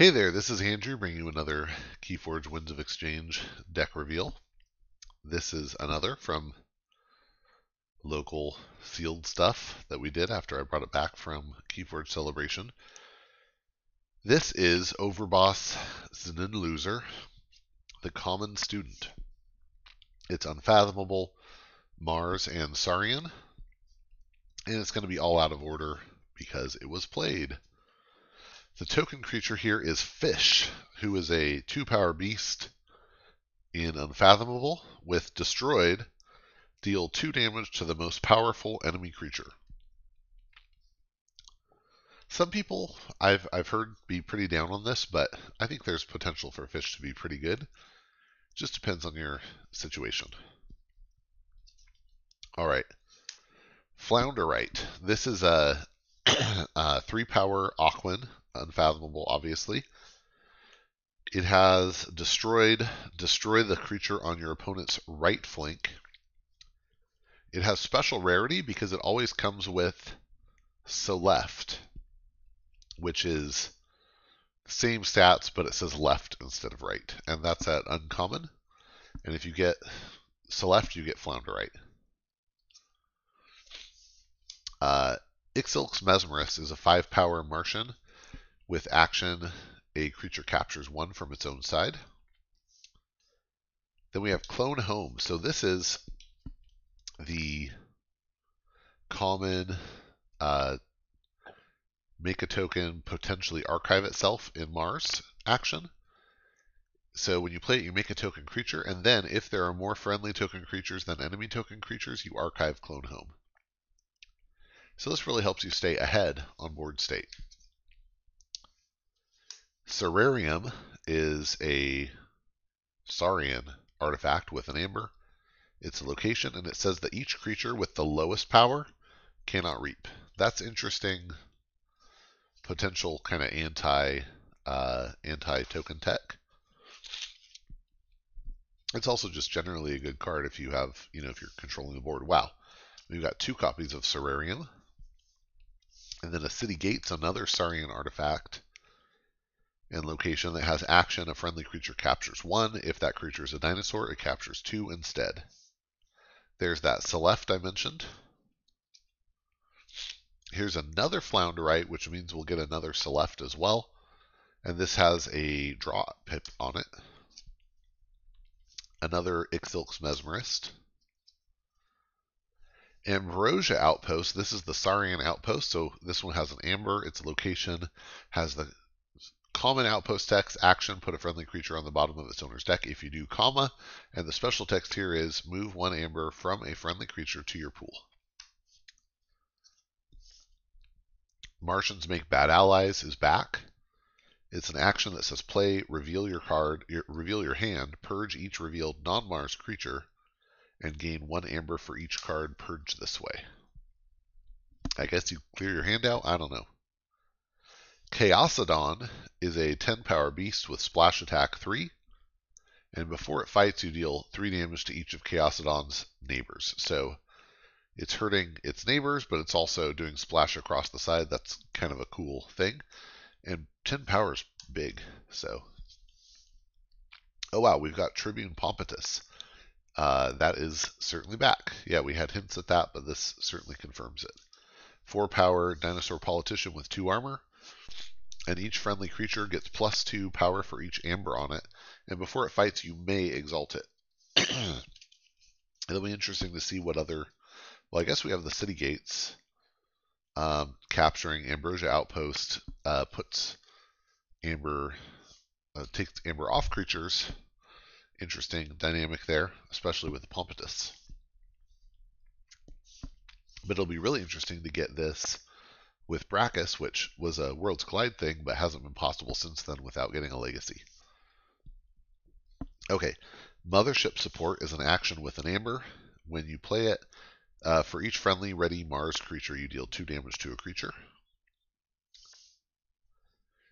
Hey there, this is Andrew bringing you another Keyforge Winds of Exchange deck reveal. This is another from local sealed stuff that we did after I brought it back from Keyforge Celebration. This is Overboss Znin Loser, the Common Student. It's Unfathomable, Mars, and Saurian, and it's going to be all out of order because it was played. The token creature here is Fish, who is a two power beast in Unfathomable with Destroyed. Deal two damage to the most powerful enemy creature. Some people I've I've heard be pretty down on this, but I think there's potential for Fish to be pretty good. Just depends on your situation. All right. Flounderite. This is a, a three power Aquan unfathomable, obviously. It has destroyed, destroy the creature on your opponent's right flank. It has special rarity because it always comes with so left, which is same stats, but it says left instead of right. And that's at uncommon. And if you get Seleft, you get Flounderite. Uh, Ixilk's Mesmerist is a 5 power Martian with action, a creature captures one from its own side. Then we have Clone Home. So this is the common uh, make a token potentially archive itself in Mars action. So when you play it, you make a token creature, and then if there are more friendly token creatures than enemy token creatures, you archive Clone Home. So this really helps you stay ahead on board state. Cerarium is a Saurian artifact with an amber. It's a location, and it says that each creature with the lowest power cannot reap. That's interesting. Potential kind of anti uh, anti token tech. It's also just generally a good card if you have, you know, if you're controlling the board. Wow. We've got two copies of Cerarium. And then a City Gates, another Saurian artifact and location that has action, a friendly creature captures one. If that creature is a dinosaur, it captures two instead. There's that Seleft I mentioned. Here's another Flounderite, which means we'll get another Seleft as well. And this has a draw pip on it. Another Ixilk's Mesmerist. Ambrosia Outpost. This is the Saurian Outpost. So this one has an amber. Its location has the common outpost text action put a friendly creature on the bottom of its owner's deck if you do comma and the special text here is move one amber from a friendly creature to your pool. Martians make bad allies is back. It's an action that says play reveal your card reveal your hand purge each revealed non-mars creature and gain one amber for each card purged this way. I guess you clear your hand out? I don't know Chaosodon is a 10 power beast with splash attack 3. And before it fights, you deal 3 damage to each of Chaosodon's neighbors. So it's hurting its neighbors, but it's also doing splash across the side. That's kind of a cool thing. And 10 power is big, so. Oh wow, we've got Tribune Pompitus. Uh, that is certainly back. Yeah, we had hints at that, but this certainly confirms it. 4 power dinosaur politician with 2 armor and each friendly creature gets plus two power for each amber on it. And before it fights, you may exalt it. It'll be interesting to see what other. Well, I guess we have the city gates um, capturing Ambrosia Outpost uh, puts amber uh, takes amber off creatures. Interesting dynamic there, especially with the Pompitus. But it'll be really interesting to get this with Brackus, which was a Worlds Collide thing, but hasn't been possible since then without getting a legacy. Okay, Mothership support is an action with an Amber. When you play it, uh, for each friendly ready Mars creature, you deal 2 damage to a creature.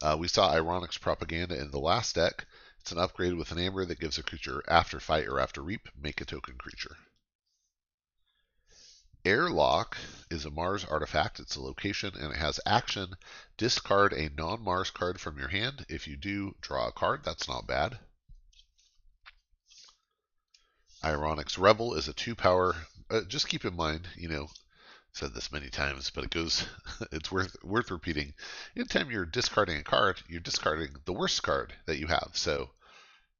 Uh, we saw Ironyx Propaganda in the last deck. It's an upgrade with an Amber that gives a creature after fight or after reap, make a token creature. Airlock is a Mars artifact. It's a location and it has action. Discard a non Mars card from your hand. If you do, draw a card. That's not bad. Ironyx Rebel is a two power. Uh, just keep in mind, you know, said this many times, but it goes, it's worth worth repeating. Anytime you're discarding a card, you're discarding the worst card that you have. So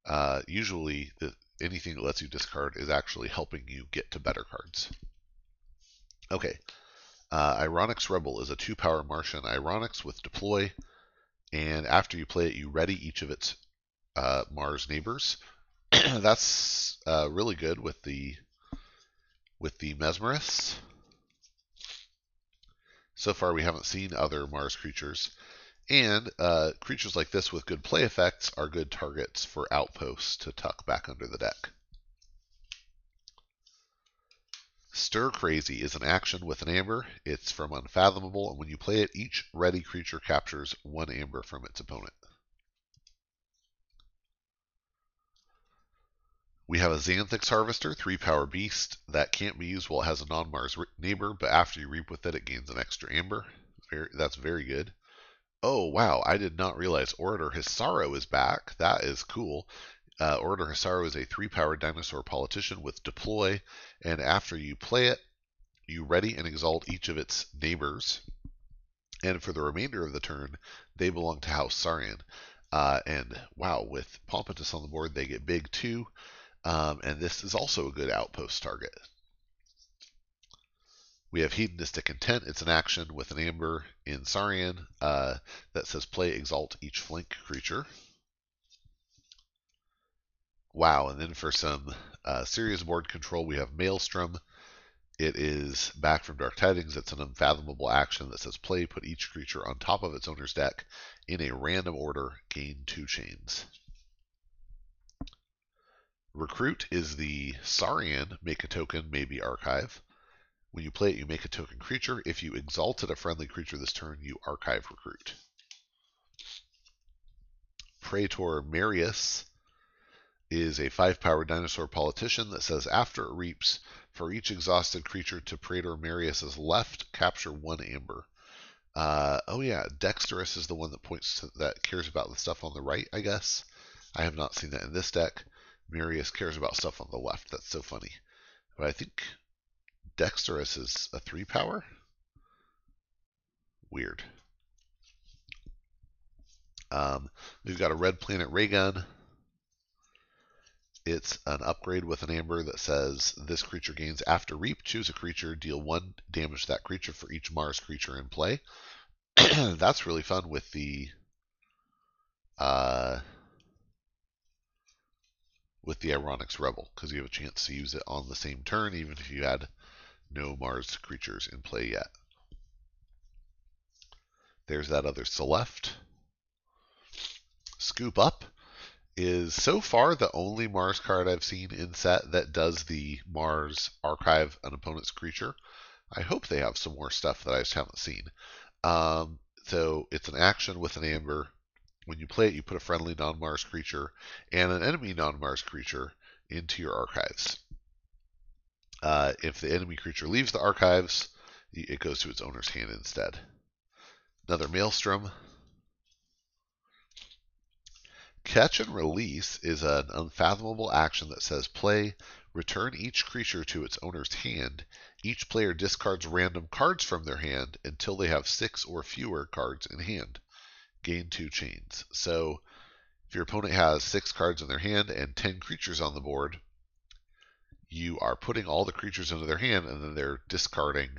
uh, usually, the, anything that lets you discard is actually helping you get to better cards. Okay, uh, Ironyx Rebel is a two-power Martian Ironyx with deploy, and after you play it, you ready each of its uh, Mars neighbors. That's uh, really good with the with the Mesmerists. So far, we haven't seen other Mars creatures. And uh, creatures like this with good play effects are good targets for outposts to tuck back under the deck. Stir Crazy is an action with an amber. It's from Unfathomable, and when you play it, each ready creature captures one amber from its opponent. We have a Xanthyx Harvester, 3 power beast, that can't be used while it has a non Mars neighbor, but after you reap with it, it gains an extra amber. Very, that's very good. Oh, wow, I did not realize Orator Hissaro is back. That is cool. Uh, Orator Hissaro is a 3 power dinosaur politician with deploy, and after you play it, you ready and exalt each of its neighbors. And for the remainder of the turn, they belong to House Saurian. Uh, and wow, with Pompitus on the board, they get big too. Um, and this is also a good outpost target. We have Hedonistic Intent. It's an action with an amber in Saurian uh, that says play exalt each flank creature. Wow, and then for some uh, serious board control, we have Maelstrom. It is back from Dark Tidings. It's an unfathomable action that says play, put each creature on top of its owner's deck in a random order, gain two chains. Recruit is the Saurian make a token, maybe archive. When you play it, you make a token creature. If you exalted a friendly creature this turn, you archive Recruit. Praetor Marius is a five power dinosaur politician that says after it reaps, for each exhausted creature to Praetor Marius's left, capture one amber. Uh, oh yeah, Dexterous is the one that points to that cares about the stuff on the right, I guess. I have not seen that in this deck. Marius cares about stuff on the left. That's so funny. But I think Dexterous is a three power. Weird. Um, we've got a red planet ray gun. It's an upgrade with an amber that says this creature gains after reap. Choose a creature, deal one damage to that creature for each Mars creature in play. That's really fun with the uh, with the Ironyx Rebel, because you have a chance to use it on the same turn, even if you had no Mars creatures in play yet. There's that other Celeste. Scoop Up is so far the only Mars card I've seen in set that does the Mars archive an opponent's creature. I hope they have some more stuff that I just haven't seen. Um, so it's an action with an amber when you play it, you put a friendly non-Mars creature and an enemy non-Mars creature into your archives. Uh, if the enemy creature leaves the archives, it goes to its owner's hand instead. Another Maelstrom. Catch and Release is an unfathomable action that says play, return each creature to its owner's hand. Each player discards random cards from their hand until they have six or fewer cards in hand gain two chains. So if your opponent has six cards in their hand and 10 creatures on the board, you are putting all the creatures into their hand and then they're discarding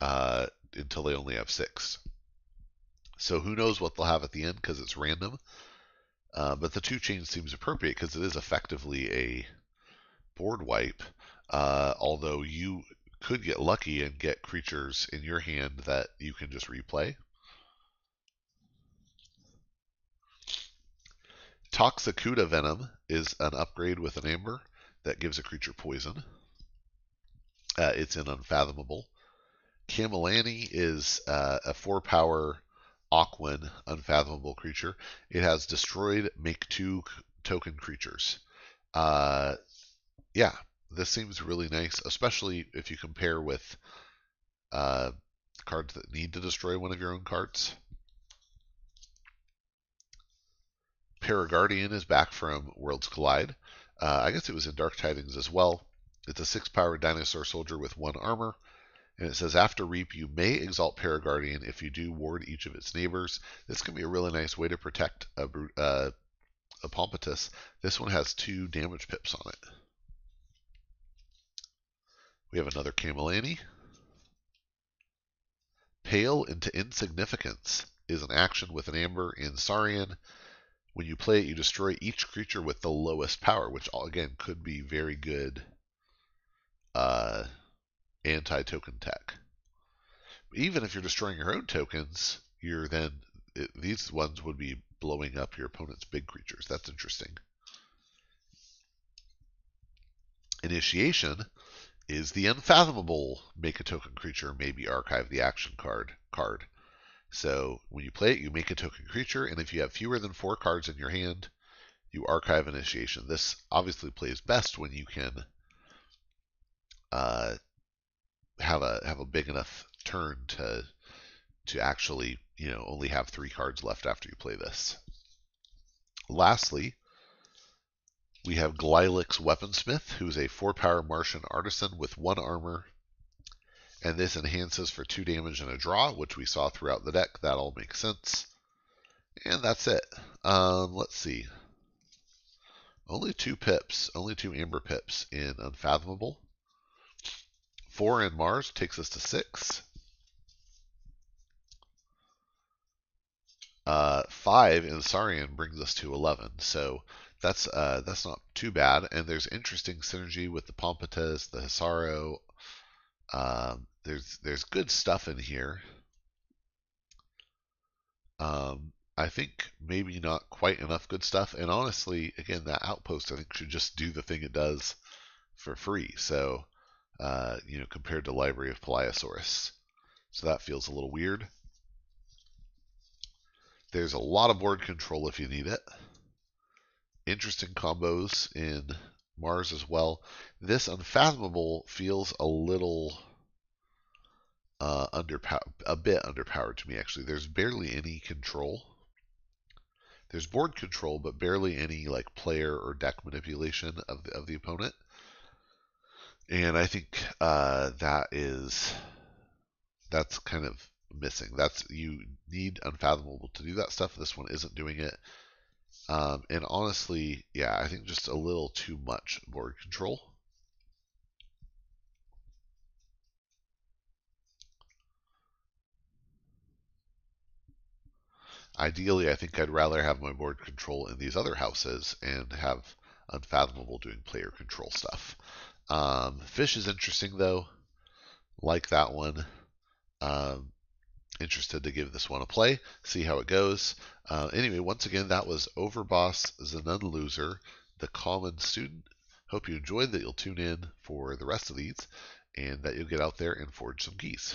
uh, until they only have six. So who knows what they'll have at the end because it's random. Uh, but the two chains seems appropriate because it is effectively a board wipe. Uh, although you could get lucky and get creatures in your hand that you can just replay. Toxicuda Venom is an upgrade with an amber that gives a creature poison. Uh, it's in Unfathomable. Camelani is uh, a four power Aquan Unfathomable creature. It has destroyed, make two token creatures. Uh, yeah, this seems really nice, especially if you compare with uh, cards that need to destroy one of your own cards. Paraguardian is back from Worlds Collide. Uh, I guess it was in Dark Tidings as well. It's a six power dinosaur soldier with one armor. And it says after Reap, you may exalt Paraguardian if you do ward each of its neighbors. This can be a really nice way to protect a, uh, a Pompitus. This one has two damage pips on it. We have another Camelani. Pale into Insignificance is an action with an Amber in Saurian. When you play it, you destroy each creature with the lowest power, which again could be very good uh, anti-token tech. Even if you're destroying your own tokens, you're then it, these ones would be blowing up your opponent's big creatures. That's interesting. Initiation is the unfathomable make a token creature maybe archive the action card card. So when you play it, you make a token creature, and if you have fewer than four cards in your hand, you archive initiation. This obviously plays best when you can uh, have a have a big enough turn to to actually you know only have three cards left after you play this. Lastly, we have Glylyx Weaponsmith, who's a four power Martian artisan with one armor and this enhances for 2 damage and a draw, which we saw throughout the deck. That all makes sense. And that's it. Um, let's see. Only two pips, only two Amber pips in Unfathomable. Four in Mars takes us to six. Uh, five in Saurian brings us to 11. So that's uh, that's not too bad. And there's interesting synergy with the Pompitus, the Hissaro, um, there's there's good stuff in here. Um, I think maybe not quite enough good stuff. And honestly, again, that outpost I think should just do the thing it does for free. So, uh, you know, compared to Library of Peliosaurus. So that feels a little weird. There's a lot of board control if you need it. Interesting combos in Mars as well. This Unfathomable feels a little uh, underpowered, a bit underpowered to me actually. There's barely any control. There's board control, but barely any like player or deck manipulation of the of the opponent. And I think uh, that is that's kind of missing. That's you need unfathomable to do that stuff. This one isn't doing it. Um, and honestly, yeah, I think just a little too much board control. Ideally, I think I'd rather have my board control in these other houses and have Unfathomable doing player control stuff. Um, fish is interesting though. Like that one. Um, interested to give this one a play, see how it goes. Uh, anyway, once again, that was Overboss Zanun Loser, the common student. Hope you enjoyed that you'll tune in for the rest of these and that you'll get out there and forge some keys.